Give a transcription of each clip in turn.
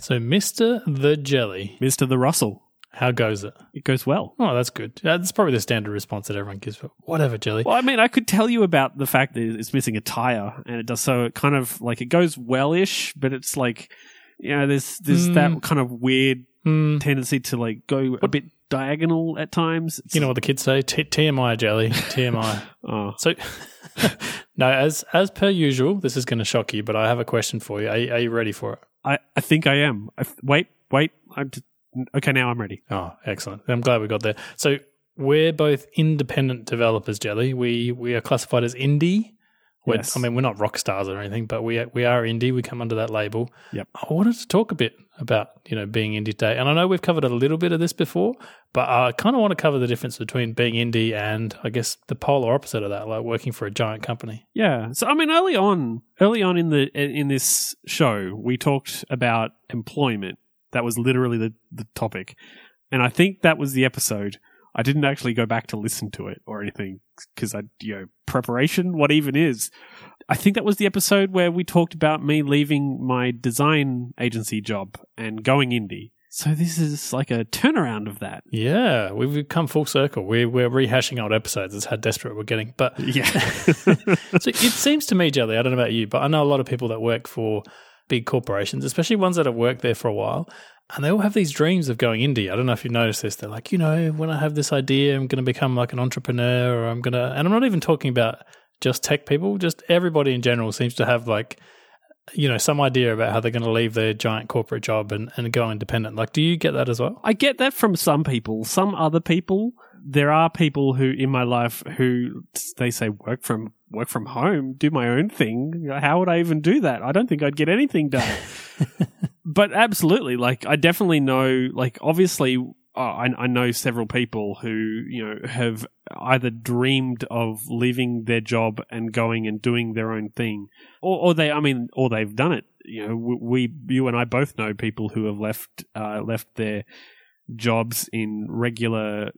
So, Mr. the Jelly, Mr. The Russell. how goes it? It goes well. Oh, that's good. Uh, That's probably the standard response that everyone gives. But whatever, Jelly. Well, I mean, I could tell you about the fact that it's missing a tire, and it does so. It kind of like it goes well-ish, but it's like you know, there's there's Mm. that kind of weird Hmm, tendency to like go a bit diagonal at times. It's- you know what the kids say? T- TMI, Jelly. TMI. Oh, So, no, as as per usual, this is going to shock you, but I have a question for you. Are, you- are you ready for it? I I think I am. I, wait, wait. I'm t- okay. Now I'm ready. Oh, excellent! I'm glad we got there. So we're both independent developers, Jelly. We we are classified as indie. Yes. I mean, we're not rock stars or anything, but we we are indie. We come under that label. Yep. I wanted to talk a bit about you know being indie today, and I know we've covered a little bit of this before, but I kind of want to cover the difference between being indie and I guess the polar opposite of that, like working for a giant company. Yeah. So I mean, early on, early on in the in this show, we talked about employment. That was literally the the topic, and I think that was the episode. I didn't actually go back to listen to it or anything because I, you know, preparation. What even is? I think that was the episode where we talked about me leaving my design agency job and going indie. So this is like a turnaround of that. Yeah, we've come full circle. We're we're rehashing old episodes. It's how desperate we're getting, but Yeah. so it seems to me, Jelly, I don't know about you, but I know a lot of people that work for big corporations, especially ones that have worked there for a while, and they all have these dreams of going indie. I don't know if you've noticed this. They're like, you know, when I have this idea, I'm going to become like an entrepreneur, or I'm going to, and I'm not even talking about just tech people, just everybody in general seems to have like, you know, some idea about how they're going to leave their giant corporate job and, and go independent. Like, do you get that as well? I get that from some people. Some other people, there are people who in my life who they say work from work from home, do my own thing. How would I even do that? I don't think I'd get anything done. but absolutely, like I definitely know. Like obviously, uh, I, I know several people who you know have either dreamed of leaving their job and going and doing their own thing, or, or they, I mean, or they've done it. You know, we, we you and I both know people who have left uh, left their jobs in regular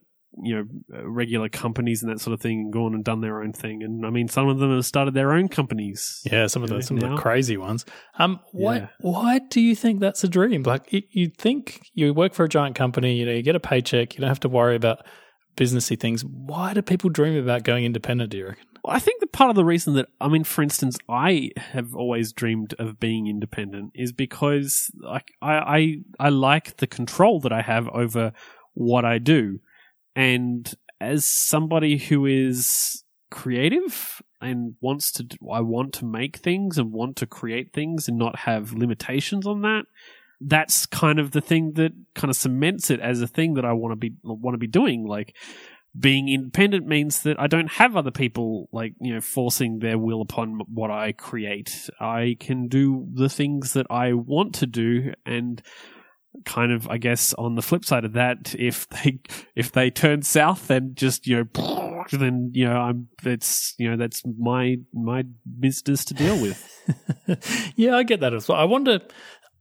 you know uh, regular companies and that sort of thing and gone and done their own thing and i mean some of them have started their own companies Yeah, some of the some of the crazy ones. Um, why Yeah. why do you think that's a dream? Like you think you work for a giant company, you know, you get a paycheck, you don't have to worry about businessy things. Why do people dream about going independent? Do you reckon? Well, I think the part of the reason that I mean, for instance, I have always dreamed of being independent is because like I I, I like the control that I have over what I do, and as somebody who is creative and wants to, I want to make things and want to create things and not have limitations on that. That's kind of the thing that kind of cements it as a thing that I want to be want to be doing. Like being independent means that I don't have other people like you know forcing their will upon what I create. I can do the things that I want to do, and kind of I guess on the flip side of that, if they if they turn south, then just you know then you know I'm that's you know that's my my business to deal with. yeah, I get that as well. I wonder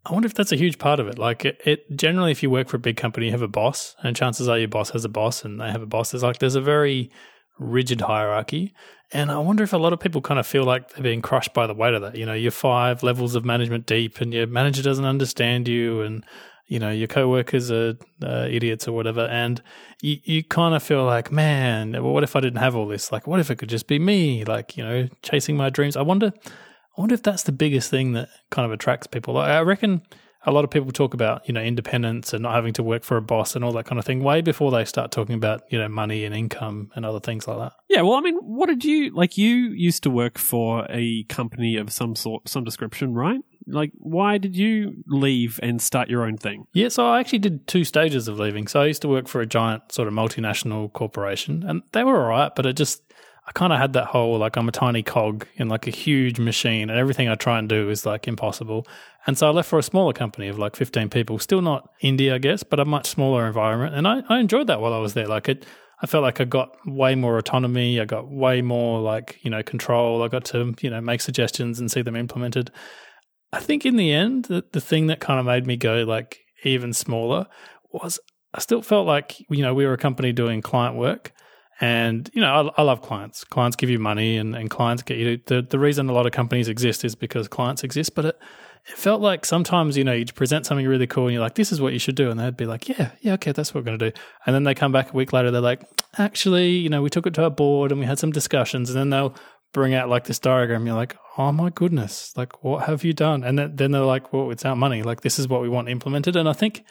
I wonder if that's a huge part of it. Like it, it generally if you work for a big company, you have a boss, and chances are your boss has a boss and they have a boss. There's like there's a very rigid hierarchy. And I wonder if a lot of people kind of feel like they're being crushed by the weight of that. You know, you're five levels of management deep and your manager doesn't understand you and you know, your coworkers are uh, idiots or whatever. And you, you kind of feel like, man, well, what if I didn't have all this? Like, what if it could just be me? Like, you know, chasing my dreams. I wonder, I wonder if that's the biggest thing that kind of attracts people. Like, I reckon a lot of people talk about, you know, independence and not having to work for a boss and all that kind of thing way before they start talking about, you know, money and income and other things like that. Yeah, well, I mean, what did you like? You used to work for a company of some sort, some description, right? Like, why did you leave and start your own thing? Yeah, so I actually did two stages of leaving. So I used to work for a giant sort of multinational corporation, and they were all right, but it just, I kind of had that whole like I'm a tiny cog in like a huge machine, and everything I try and do is like impossible. And so I left for a smaller company of like 15 people, still not indie, I guess, but a much smaller environment. And I, I enjoyed that while I was there. Like it, I felt like I got way more autonomy. I got way more like, you know, control. I got to, you know, make suggestions and see them implemented. I think in the end, the, the thing that kind of made me go like even smaller was I still felt like, you know, we were a company doing client work. And, you know, I, I love clients. Clients give you money and, and clients get you. The, the reason a lot of companies exist is because clients exist. But it, it felt like sometimes, you know, you'd present something really cool and you're like, this is what you should do. And they'd be like, yeah, yeah, okay, that's what we're going to do. And then they come back a week later, they're like, actually, you know, we took it to our board and we had some discussions. And then they'll bring out like this diagram. You're like, oh my goodness, like, what have you done? And then, they're like, well, it's our money. Like, this is what we want implemented. And I think,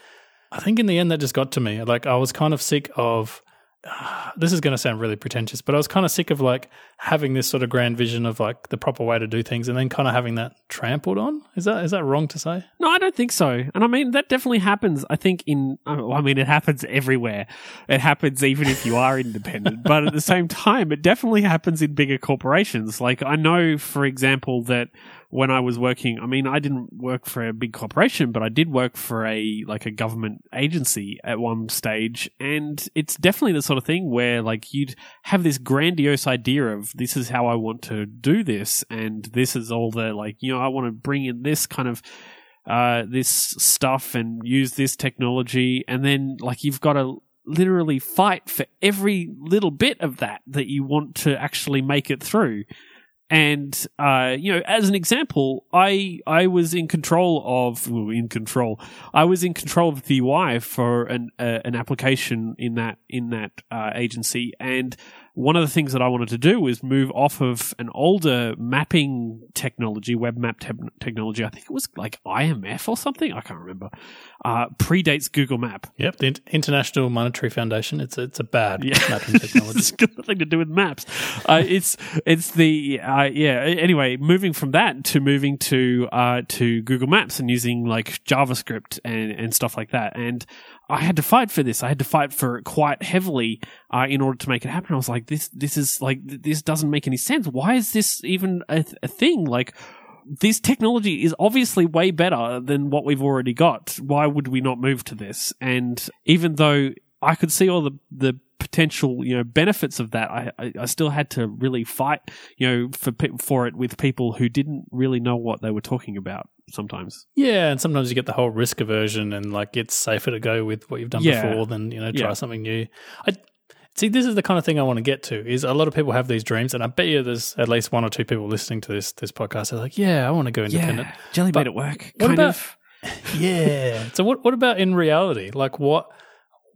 I think in the end, that just got to me. Like, I was kind of sick of, this is going to sound really pretentious, but I was kind of sick of like having this sort of grand vision of like the proper way to do things, and then kind of having that trampled on. Is that is that wrong to say? No, I don't think so. And I mean that definitely happens. I think in uh, I mean it happens everywhere. It happens even if you are independent, but at the same time, it definitely happens in bigger corporations. Like I know, for example, that when I was working, I mean, I didn't work for a big corporation, but I did work for a like a government agency at one stage, and it's definitely the sort of thing where like you'd have this grandiose idea of this is how I want to do this, and this is all the like you know I want to bring in this kind of uh, this stuff and use this technology, and then like you've got to literally fight for every little bit of that that you want to actually make it through. And uh, you know, as an example, I I was in control of well, in control. I was in control of the UI for an uh, an application in that in that uh, agency, and one of the things that I wanted to do was move off of an older mapping technology, web map te- technology. I think it was like IMF or something. I can't remember. Uh, predates Google Map. Yep, the International Monetary Foundation. It's a, it's a bad yeah. mapping technology. it's got nothing to do with maps. Uh, it's it's the uh, yeah. Anyway, moving from that to moving to uh, to Google Maps and using like JavaScript and and stuff like that. And I had to fight for this. I had to fight for it quite heavily uh, in order to make it happen. I was like, this, this is like, this doesn't make any sense. Why is this even a, a thing? Like, this technology is obviously way better than what we've already got. Why would we not move to this? And even though I could see all the, the potential, you know, benefits of that, I, I, I still had to really fight, you know, for, for it with people who didn't really know what they were talking about sometimes. Yeah, and sometimes you get the whole risk aversion, and like it's safer to go with what you've done yeah. before than you know try yeah. something new. I see. This is the kind of thing I want to get to. Is a lot of people have these dreams, and I bet you there's at least one or two people listening to this this podcast. They're like, "Yeah, I want to go independent." Yeah, jelly made it work. What about? Of. yeah. So what what about in reality? Like what?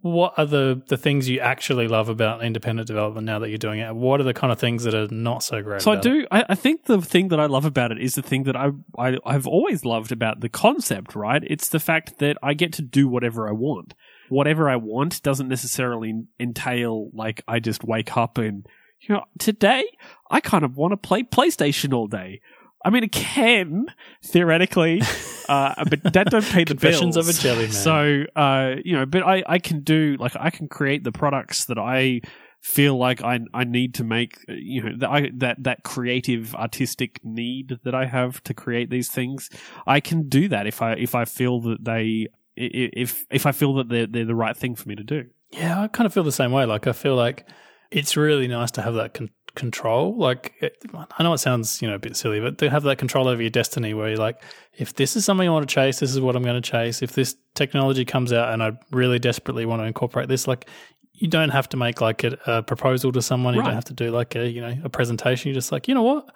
What are the, the things you actually love about independent development now that you're doing it? What are the kind of things that are not so great? So I do. I, I, think the thing that I love about it is the thing that I, I I've always loved about the concept. Right? It's the fact that I get to do whatever I want. Whatever I want doesn't necessarily entail like I just wake up and you know today I kind of want to play PlayStation all day. I mean, it can theoretically, uh, but that don't pay the Confessions bills. of a jelly man. So, uh, you know, but I, I can do like I can create the products that I feel like I I need to make. You know, that I, that that creative artistic need that I have to create these things. I can do that if I if I feel that they if if I feel that they're they're the right thing for me to do. Yeah, I kind of feel the same way. Like I feel like it's really nice to have that con- control. Like, it, I know it sounds, you know, a bit silly, but to have that control over your destiny where you're like, if this is something I want to chase, this is what I'm going to chase. If this technology comes out and I really desperately want to incorporate this, like, you don't have to make like a, a proposal to someone. You don't have to do like a, you know, a presentation. You're just like, you know what?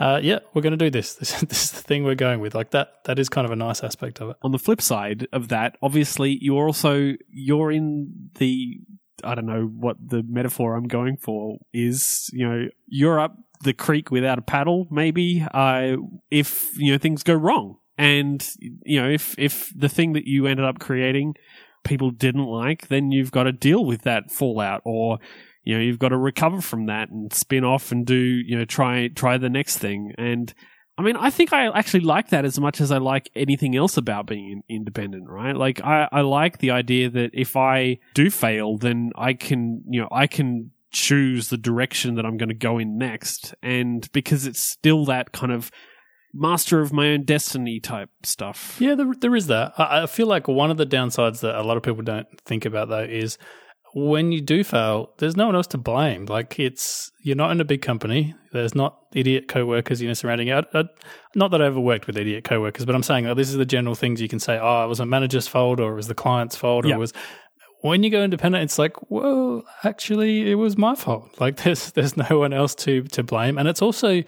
Uh, yeah, we're going to do this. this. This is the thing we're going with. Like that. That is kind of a nice aspect of it. On the flip side of that, obviously, you're also you're in the I don't know what the metaphor I'm going for is. You know, you're up the creek without a paddle, maybe. Uh, if you know things go wrong, and you know if if the thing that you ended up creating people didn't like, then you've got to deal with that fallout, or you know you've got to recover from that and spin off and do you know try try the next thing and I mean, I think I actually like that as much as I like anything else about being independent, right? Like, I, I like the idea that if I do fail, then I can, you know, I can choose the direction that I'm going to go in next. And because it's still that kind of master of my own destiny type stuff. Yeah, there, there is that. I, I feel like one of the downsides that a lot of people don't think about, though, is when you do fail, there's no one else to blame. Like it's you're not in a big company. There's not idiot co-workers you know surrounding you. I, I, not that I ever worked with idiot co-workers, but I'm saying oh, this is the general things you can say. Oh, it was a manager's fault, or it was the client's fault, or it was. When you go independent, it's like, well, actually, it was my fault. Like there's there's no one else to to blame, and it's also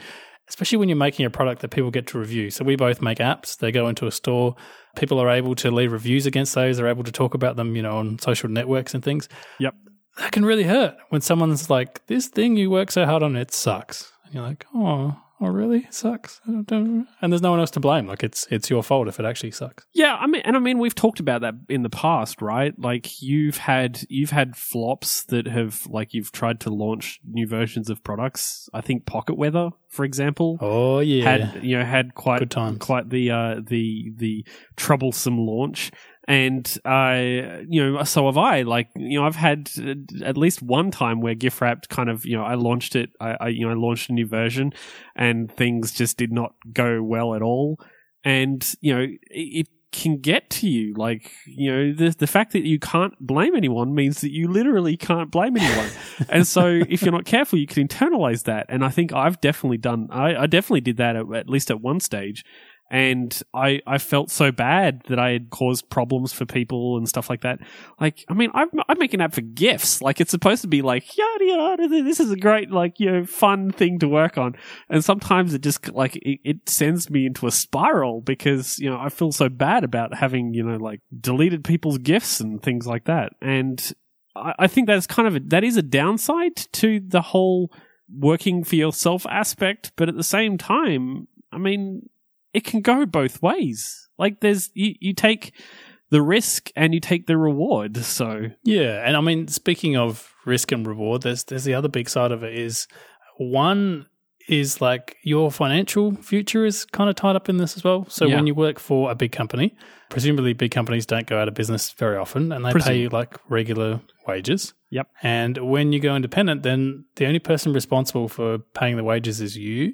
especially when you're making a product that people get to review. So we both make apps. They go into a store. People are able to leave reviews against those. They're able to talk about them, you know, on social networks and things. Yep. That can really hurt when someone's like, "This thing you work so hard on, it sucks." And you're like, "Oh, oh really? It sucks." And there's no one else to blame. Like it's it's your fault if it actually sucks. Yeah, I mean, and I mean, we've talked about that in the past, right? Like you've had you've had flops that have like you've tried to launch new versions of products. I think Pocket Weather, for example, Oh yeah. had you know had quite quite the uh, the the troublesome launch. And uh, you know, so have I. Like, you know, I've had at least one time where gift wrapped kind of, you know, I launched it. I, I, you know, I launched a new version, and things just did not go well at all. And you know, it, it can get to you. Like, you know, the the fact that you can't blame anyone means that you literally can't blame anyone. and so, if you're not careful, you can internalize that. And I think I've definitely done. I, I definitely did that at, at least at one stage and I, I felt so bad that I had caused problems for people and stuff like that. Like, I mean, I, I make an app for gifts. Like, it's supposed to be like, yada yada. This is a great, like, you know, fun thing to work on. And sometimes it just like it, it sends me into a spiral because you know I feel so bad about having you know like deleted people's gifts and things like that. And I, I think that's kind of a, that is a downside to the whole working for yourself aspect. But at the same time, I mean it can go both ways. Like there's you, you take the risk and you take the reward. So Yeah, and I mean, speaking of risk and reward, there's there's the other big side of it is one is like your financial future is kind of tied up in this as well. So Yeah. when you work for a big company, presumably big companies don't go out of business very often, and they Presume. pay you like regular wages. Yep. And when you go independent, then the only person responsible for paying the wages is you.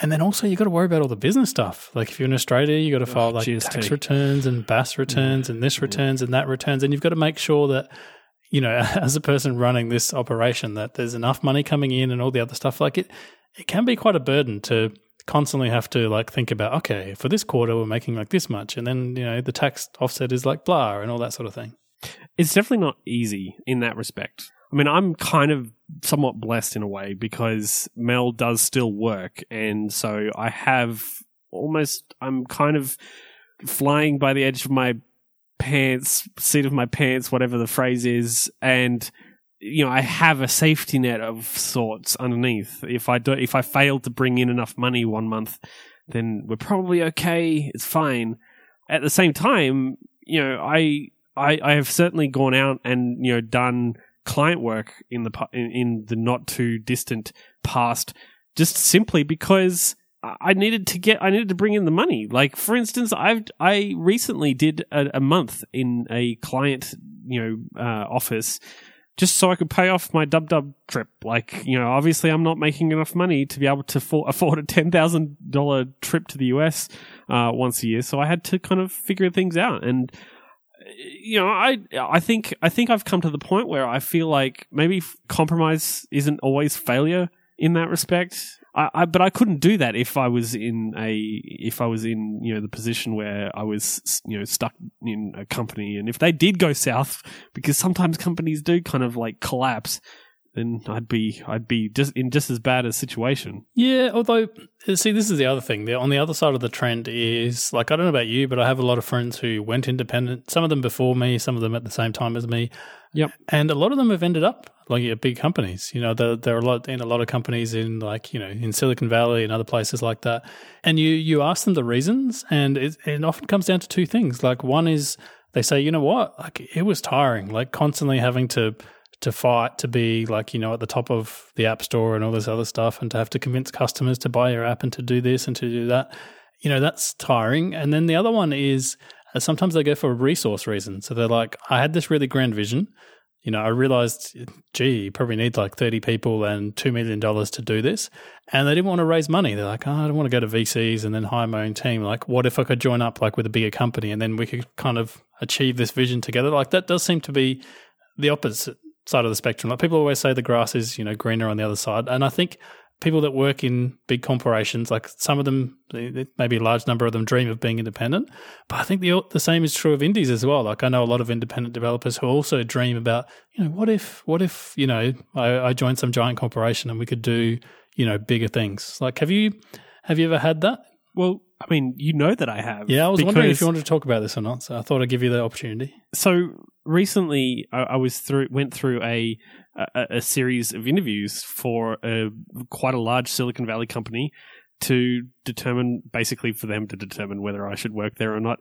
And then also you got to worry about all the business stuff. Like if you're in Australia, you got to file like GST. tax returns and BAS returns and this returns and that returns, and you've got to make sure that you know, as a person running this operation, that there's enough money coming in and all the other stuff. Like it, it can be quite a burden to constantly have to like think about. Okay, for this quarter we're making like this much, and then you know the tax offset is like blah and all that sort of thing. it's definitely not easy in that respect. I mean, I'm kind of somewhat blessed in a way because Mel does still work. And so I have almost, I'm kind of flying by the edge of my pants, seat of my pants, whatever the phrase is. And, you know, I have a safety net of sorts underneath. If I do, if I fail to bring in enough money one month, then we're probably okay. It's fine. At the same time, you know, I, I, I have certainly gone out and you know done client work in the in, in the not too distant past, just simply because I needed to get I needed to bring in the money. Like for instance, I've I recently did a, a month in a client you know uh, office. Just so I could pay off my dub dub trip. Like, you know, obviously I'm not making enough money to be able to for- afford a $10,000 trip to the US uh, once a year. So I had to kind of figure things out. And you know, I I think I think I've come to the point where I feel like maybe compromise isn't always failure in that respect. I, I but I couldn't do that if I was in a if I was in you know the position where I was you know stuck in a company. And if they did go south because sometimes companies do kind of like collapse then I'd be I'd be just in just as bad a situation. Yeah, although see, this is the other thing. The, on the other side of the trend is like I don't know about you, but I have a lot of friends who went independent. Some of them before me, some of them at the same time as me. Yep. and a lot of them have ended up like at big companies. You know, there, there are a lot in a lot of companies in like you know in Silicon Valley and other places like that. And you you ask them the reasons, and it, it often comes down to two things. Like one is they say, you know what, like it was tiring, like constantly having to to fight to be like you know at the top of the app store and all this other stuff and to have to convince customers to buy your app and to do this and to do that you know that's tiring. And then the other one is uh, sometimes they go for a resource reason so they're like i had this really grand vision. You know i realized gee you probably need like 30 people and $2 million to do this. And they didn't want to raise money. They're like oh, i don't want to go to vcs and then hire my own team. Like what if i could join up like with a bigger company and then we could kind of achieve this vision together? Like that does seem to be the opposite side of the spectrum. Like people always say the grass is, you know, greener on the other side. And I think people that work in big corporations, like some of them, maybe a large number of them dream of being independent. But I think the the same is true of indies as well. Like I know a lot of independent developers who also dream about, you know, what if, what if, you know, I, I joined some giant corporation and we could do, you know, bigger things. Like, have you, Have you ever had that? Well, I mean, you know that I have. Yeah, I was wondering if you wanted to talk about this or not. So I thought I'd give you the opportunity. so recently I, I was through went through a, a a series of interviews for a quite a large Silicon Valley company to determine basically for them to determine whether I should work there or not.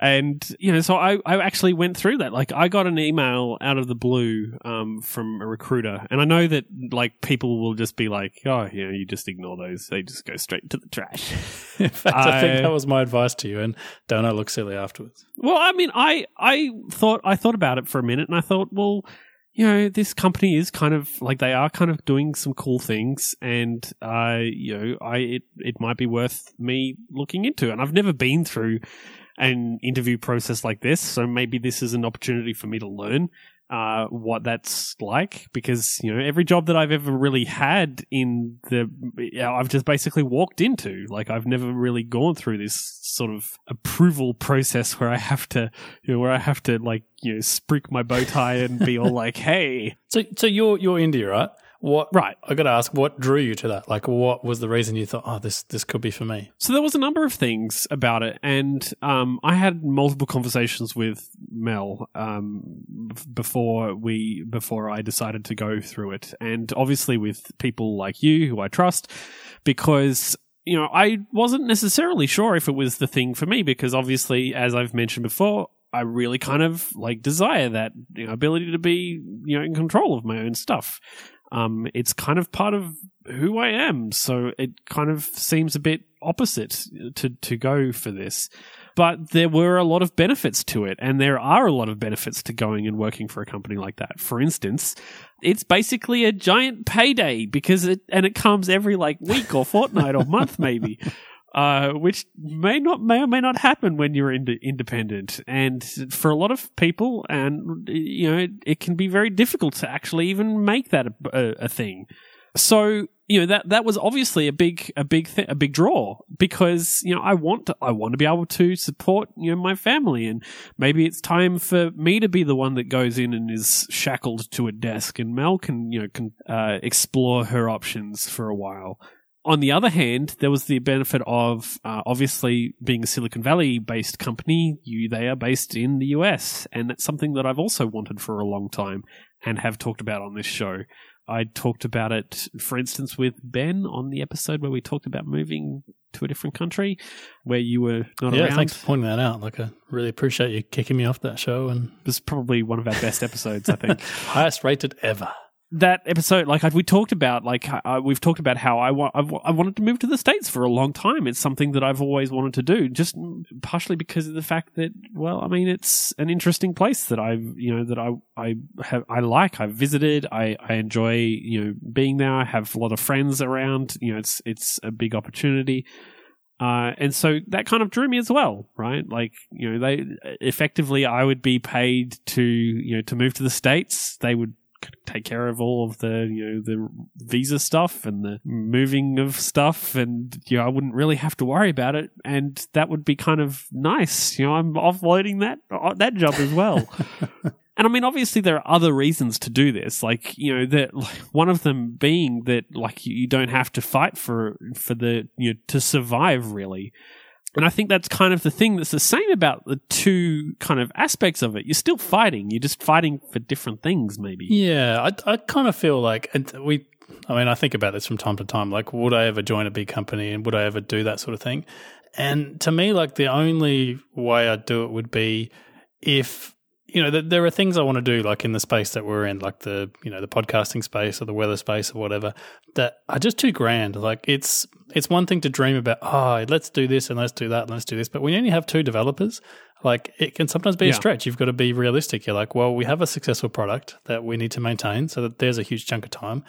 And you know, so I, I actually went through that. Like I got an email out of the blue um, from a recruiter, and I know that like people will just be like, "Oh, you know, you just ignore those; they just go straight to the trash." In fact, I, think that was my advice to you. And don't I look silly afterwards? Well, I mean, I I thought I thought about it for a minute, and I thought, well, you know, this company is kind of like they are kind of doing some cool things, and uh, you know, I it it might be worth me looking into. And I've never been through an interview process like this, so maybe this is an opportunity for me to learn uh, what that's like because you know every job that I've ever really had in the you know, I've just basically walked into. Like I've never really gone through this sort of approval process where I have to you know where I have to like you know sprig my bow tie and be all like hey. So, so you're you're India, right? What? right I got to ask, what drew you to that? Like, what was the reason you thought, oh, this this could be for me? So there was a number of things about it, and um, I had multiple conversations with Mel um, before we before I decided to go through it, and obviously with people like you who I trust, because you know I wasn't necessarily sure if it was the thing for me, because obviously, as I've mentioned before. I really kind of like desire that you know, ability to be, you know, in control of my own stuff. Um, it's kind of part of who I am. So it kind of seems a bit opposite to, to go for this. But there were a lot of benefits to it, and there are a lot of benefits to going and working for a company like that. For instance, it's basically a giant payday because it and it comes every like week or fortnight or month maybe. Uh, which may not may or may not happen when you're ind- independent, and for a lot of people, and you know, it, it can be very difficult to actually even make that a, a, a thing. So you know that that was obviously a big a big th- a big draw because you know I want to I want to be able to support you know my family and maybe it's time for me to be the one that goes in and is shackled to a desk and Mel can you know can uh, explore her options for a while. On the other hand, there was the benefit of uh, obviously being a Silicon Valley based company. You they are based in the US, and that's something that I've also wanted for a long time and have talked about on this show. I talked about it, for instance, with Ben on the episode where we talked about moving to a different country, where you were not yeah, around. thanks for pointing that out. Like, I really appreciate you kicking me off that show and It was probably one of our best episodes, I think. highest rated ever. That episode, like we talked about, like uh, we've talked about how I want, I've, I wanted to move to the states for a long time. It's something that I've always wanted to do, just partially because of the fact that, well, I mean, it's an interesting place that I've, you know, that I, I have, I like. I've visited. I, I enjoy, you know, being there. I have a lot of friends around. You know, it's, it's a big opportunity. Uh, and so that kind of drew me as well, right? Like, you know, they effectively, I would be paid to, you know, to move to the States. They would take care of all of the, you know, the visa stuff and the moving of stuff. And, you know, I wouldn't really have to worry about it. And that would be kind of nice. You know, I'm offloading that, uh, that job as well. And I mean, obviously, there are other reasons to do this. Like, you know, that like, one of them being that like you you don't have to fight for for the you know to survive really. And I think that's kind of the thing that's the same about the two kind of aspects of it. You're still fighting. You're just fighting for different things, maybe. Yeah, I, I kind of feel like we. I mean, I think about this from time to time. Like, would I ever join a big company, and would I ever do that sort of thing? And to me, like the only way I'd do it would be if you know, th- there are things I want to do, like in the space that we're in, like the you know the podcasting space or the weather space or whatever, that are just too grand. Like it's it's one thing to dream about, oh, let's do this and let's do that and let's do this, but when you only have two developers, like it can sometimes be Yeah. a stretch. You've got to be realistic. You're like, well, we have a successful product that we need to maintain, so that there's a huge chunk of time.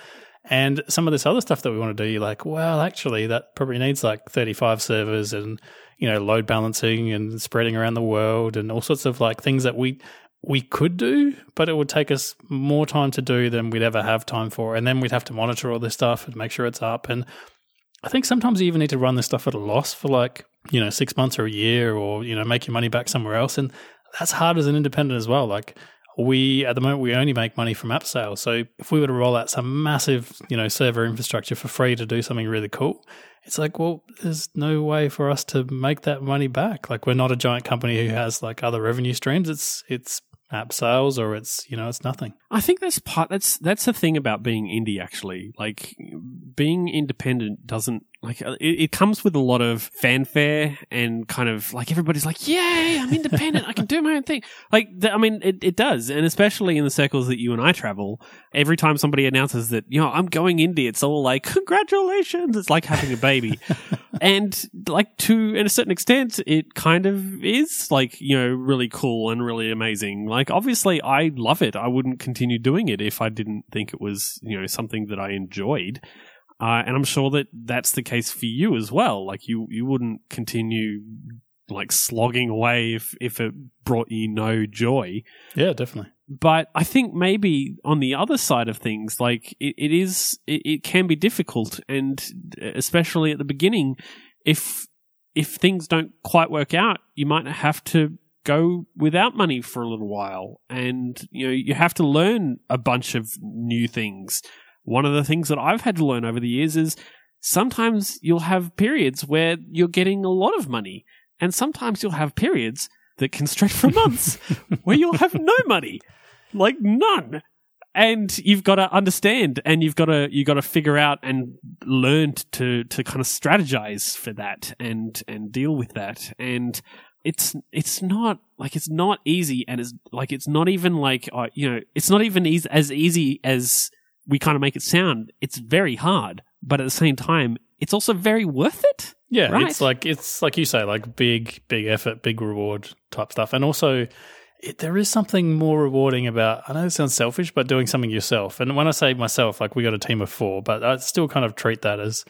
And some of this other stuff that we want to do, you're like, well, actually, that probably needs like 35 servers and, you know, load balancing and spreading around the world and all sorts of like things that we we could do, but it would take us more time to do than we'd ever have time for. And then we'd have to monitor all this stuff and make sure it's up. And I think sometimes you even need to run this stuff at a loss for like, you know, six months or a year or, you know, make your money back somewhere else. And that's hard as an independent as well. Like, we at the moment we only make money from app sales. So if we were to roll out some massive, you know, server infrastructure for free to do something really cool, it's like, well, there's no way for us to make that money back. Like we're not a giant company who has like other revenue streams. It's it's app sales or it's you know it's nothing. I think that's part that's that's the thing about being indie actually. Like being independent doesn't like uh, it, it, comes with a lot of fanfare and kind of like everybody's like yay i'm independent i can do my own thing. Like i mean it, it does. And especially in the circles that you and i travel every time somebody announces that you know i'm going indie it's all like congratulations. It's like having a baby. And like to a certain extent it kind of is like you know really cool and really amazing. Like obviously i love it. I wouldn't continue doing it if i didn't think it was you know something that i enjoyed uh, and I'm sure that that's the case for you as well. Like you, you wouldn't continue like slogging away if, if it brought you no joy. Yeah, definitely. But I think maybe on the other side of things, like it, it is, it, it can be difficult. And especially at the beginning, if, if things don't quite work out, you might have to go without money for a little while. And, you know, you have to learn a bunch of new things one of the things that I've had to learn over the years is sometimes you'll have periods where you're getting a lot of money, and sometimes you'll have periods that can stretch for months where you'll have no money, like none. And you've got to understand, and you've got to you got to figure out and learn to to kind of strategize for that and and deal with that. And it's it's not like it's not easy, and it's like it's not even like uh, you know it's not even easy, as easy as we kind of make it sound it's very hard, but at the same time, it's also very worth it. Yeah, right? it's like it's like you say, like big, big effort, big reward type stuff, and also it, there is something more rewarding about. I know it sounds selfish, but doing something yourself. And when I say myself, like we got a team of four, but I still kind of treat that as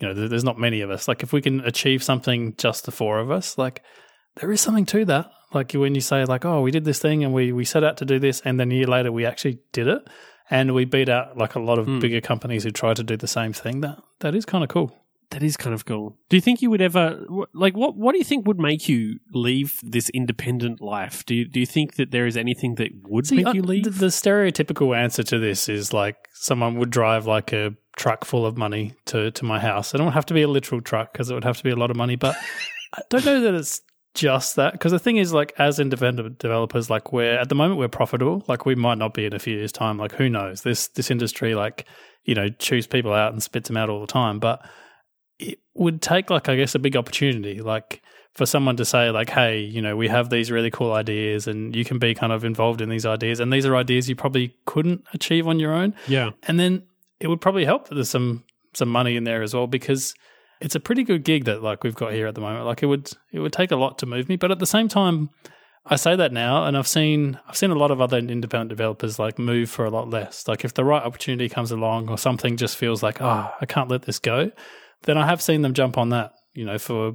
you know, there's not many of us. Like if we can achieve something, just the four of us, like there is something to that. Like when you say like, oh, we did this thing and we we set out to do this, and then a year later we actually did it and we beat out like a lot of mm. bigger companies who try to do the same thing. That that is kind of cool. That is kind of cool. Do you think you would ever like what? What do you think would make you leave this independent life? Do you do you think that there is anything that would See, make you leave? The, the stereotypical answer to this is like someone would drive like a truck full of money to to my house. It don't have to be a literal truck because it would have to be a lot of money, but I don't know that it's just that because the thing is like as independent developers like we're at the moment we're profitable. Like we might not be in a few years time. Like who knows? This this industry like you know chews people out and spits them out all the time. But it would take like i guess a big opportunity like for someone to say like hey you know we have these really cool ideas and you can be kind of involved in these ideas. And these are ideas you probably couldn't achieve on your own. Yeah. And then it would probably help that there's some some money in there as well because it's a pretty good gig that like we've got here at the moment. Like it would it would take a lot to move me, but at the same time, I say that now, and I've seen I've seen a lot of other independent developers like move for a lot less. Like if the right opportunity comes along, or something just feels like oh I can't let this go, then I have seen them jump on that. You know for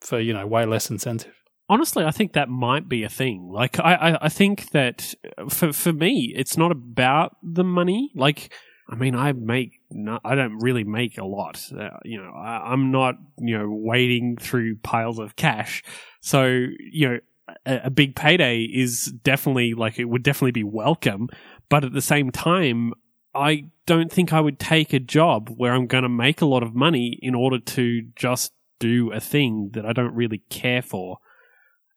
for you know way less incentive. Honestly, I think that might be a thing. Like I I, I think that uh, for for me, it's not about the money. Like I mean, I make not, I don't really make a lot. Uh, you know, I, am not, you know, wading through piles of cash. So, you know, a, a big payday is definitely like, it would definitely be welcome. But at the same time, I don't think I would take a job where I'm going to make a lot of money in order to just do a thing that I don't really care for.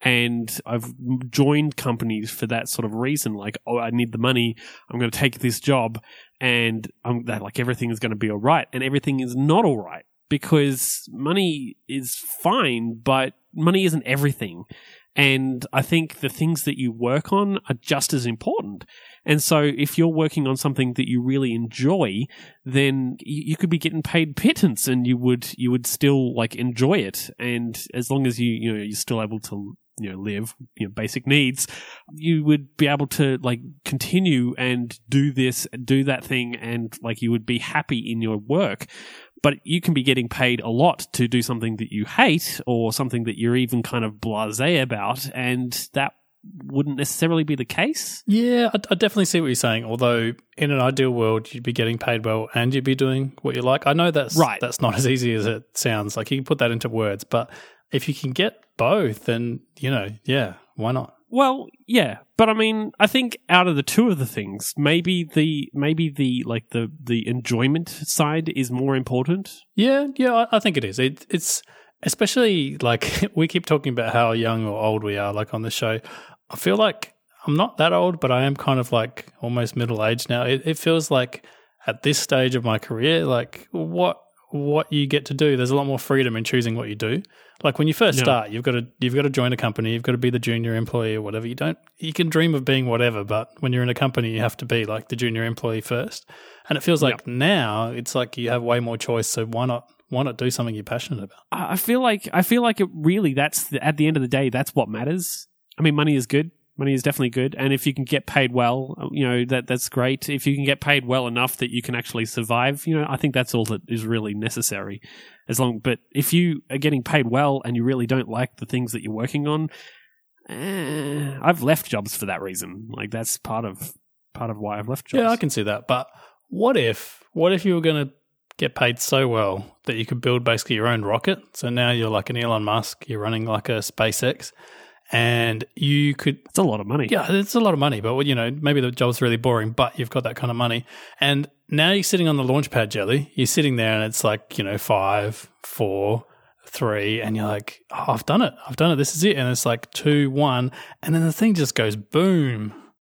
And I've joined companies for that sort of reason. Like, oh, I need the money. I'm going to take this job and um, that like everything is going to be all right, and everything is not all right because money is fine, but money isn't everything. And I think the things that you work on are just as important. And so if you're working on something that you really enjoy, then you, could be getting paid pittance and you would, you would still like enjoy it. And as long as you, you know, you're still able to you know live you know basic needs you would be able to like continue and do this do that thing and like you would be happy in your work but you can be getting paid a lot to do something that you hate or something that you're even kind of blasé about and that wouldn't necessarily be the case. Yeah, I, I, definitely see what you're saying. Although in an ideal world, you'd be getting paid well and you'd be doing what you like. I know that's right. That's not as easy as it sounds. Like you can put that into words, but if you can get both, and you know, yeah, why not? Well, yeah, but I mean, I think out of the two of the things, maybe the maybe the like the the enjoyment side is more important. Yeah, yeah, I, I think it is. It, it's especially like we keep talking about how young or old we are, like on the show. I feel like I'm not that old, but I am kind of like almost middle aged now. It, it feels like at this stage of my career, like what what you get to do. There's a lot more freedom in choosing what you do. Like when you first Yeah. start, you've got to you've got to join a company, you've got to be the junior employee or whatever. You don't you can dream of being whatever, but when you're in a company, you have to be like the junior employee first. And it feels like now it's like you have way more choice. So why not why not do something you're passionate about? I I feel like I feel like it really that's the, at the end of the day that's what matters. I mean, money is good. Money is definitely good, and if you can get paid well, you know that that's great. If you can get paid well enough that you can actually survive, you know, I think that's all that is really necessary. As long, but if you are getting paid well and you really don't like the things that you're working on, eh, I've left jobs for that reason. Like that's part of part of why I've left jobs. Yeah, I can see that. But what if what if you were going to get paid so well that you could build basically your own rocket? So now you're like an Elon Musk, you're running like a SpaceX, and you could It's a lot of money. yeah, it's a lot of money, but you know, maybe the job's really boring, but you've got that kind of money. And now you're sitting on the launch pad, Jelly. You're sitting there and it's like, you know, five, four, three, and you're like, oh, I've done it. I've done it. This is it. And it's like two, one. And then the thing just goes boom.